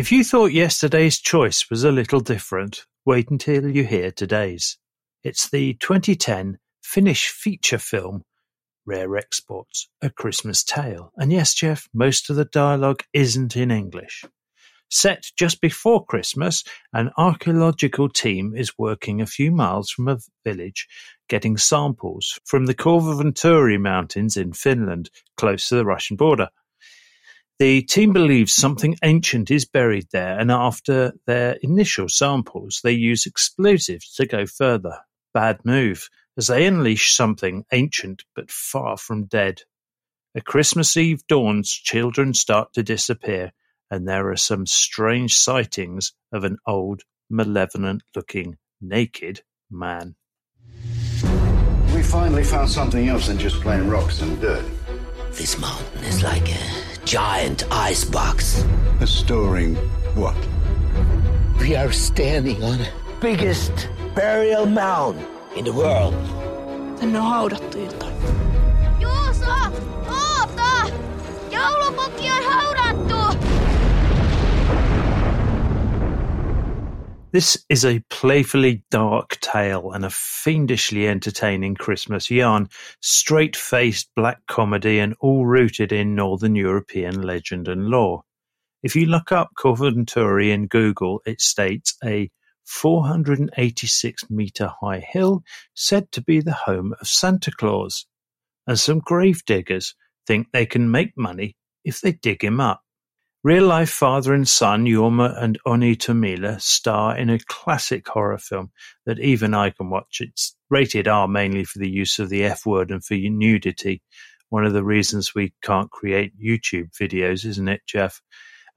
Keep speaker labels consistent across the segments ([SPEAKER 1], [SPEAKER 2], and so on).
[SPEAKER 1] If you thought yesterday's choice was a little different, wait until you hear today's. It's the 2010 Finnish feature film Rare Exports, A Christmas Tale. And yes, Jeff, most of the dialogue isn't in English. Set just before Christmas, an archaeological team is working a few miles from a village getting samples from the Korvavunturi Mountains in Finland, close to the Russian border. The team believes something ancient is buried there and after their initial samples they use explosives to go further. Bad move, as they unleash something ancient but far from dead. At Christmas Eve dawns, children start to disappear, and there are some strange sightings of an old, malevolent-looking, naked man.
[SPEAKER 2] We finally found something else than just plain rocks and dirt.
[SPEAKER 3] This mountain is like a giant icebox.
[SPEAKER 2] A storing what?
[SPEAKER 3] We are standing on the biggest burial mound in the world.
[SPEAKER 4] Tänne on haudattu jotain.
[SPEAKER 5] Juuso! Oota! Joulupukki on haudattu!
[SPEAKER 1] This is a playfully dark tale and a fiendishly entertaining Christmas yarn, straight-faced black comedy and all rooted in Northern European legend and lore. If you look up Korvavunturi in Google, it states a 486 meter high hill said to be the home of Santa Claus, and some grave diggers think they can make money if they dig him up. Real-life father and son Jorma and Onni Tommila star in a classic horror film that even I can watch. It's rated R mainly for the use of the F word and for nudity. One of the reasons we can't create YouTube videos, isn't it, Jeff?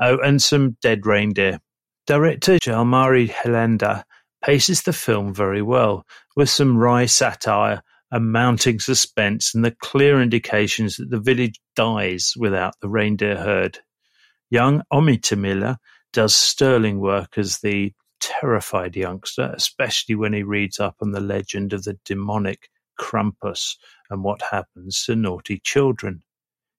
[SPEAKER 1] Oh, and some dead reindeer. Director Jalmari Helander paces the film very well, with some wry satire, a mounting suspense, and the clear indications that the village dies without the reindeer herd. Young Onni Tommila does sterling work as the terrified youngster, especially when he reads up on the legend of the demonic Krampus and what happens to naughty children.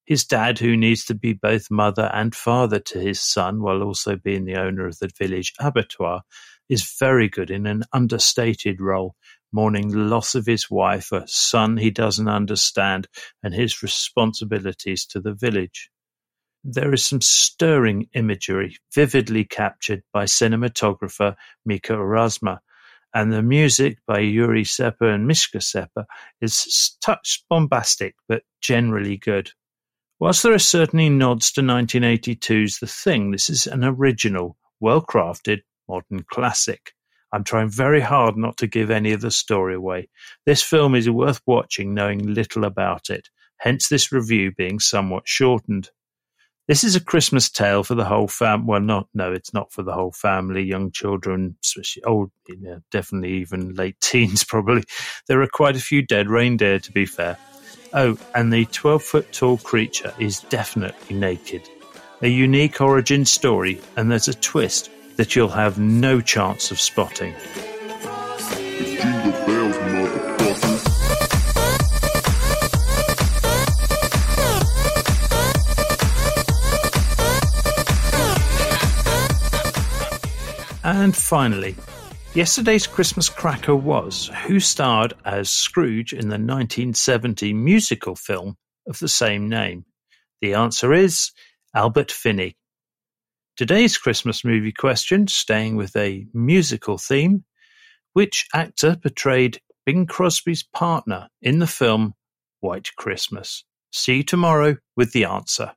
[SPEAKER 1] His dad, who needs to be both mother and father to his son while also being the owner of the village abattoir, is very good in an understated role, mourning the loss of his wife, a son he doesn't understand, and his responsibilities to the village. There is some stirring imagery vividly captured by cinematographer Mika Orasmaa, and the music by Juri Seppä and Miska Seppä is touch bombastic but generally good. Whilst there are certainly nods to 1982's The Thing, this is an original, well-crafted, modern classic. I'm trying very hard not to give any of the story away. This film is worth watching knowing little about it, hence this review being somewhat shortened. This is a Christmas tale for the whole fam. Well, not no, it's not for the whole family. Young children, especially old, you know, definitely even late teens, probably. There are quite a few dead reindeer, to be fair. Oh, and the twelve-foot tall creature is definitely naked. A unique origin story, and there's a twist that you'll have no chance of spotting. And finally, yesterday's Christmas cracker was who starred as Scrooge in the 1970 musical film of the same name. The answer is Albert Finney. Today's Christmas movie question, staying with a musical theme, which actor portrayed Bing Crosby's partner in the film White Christmas? See you tomorrow with the answer.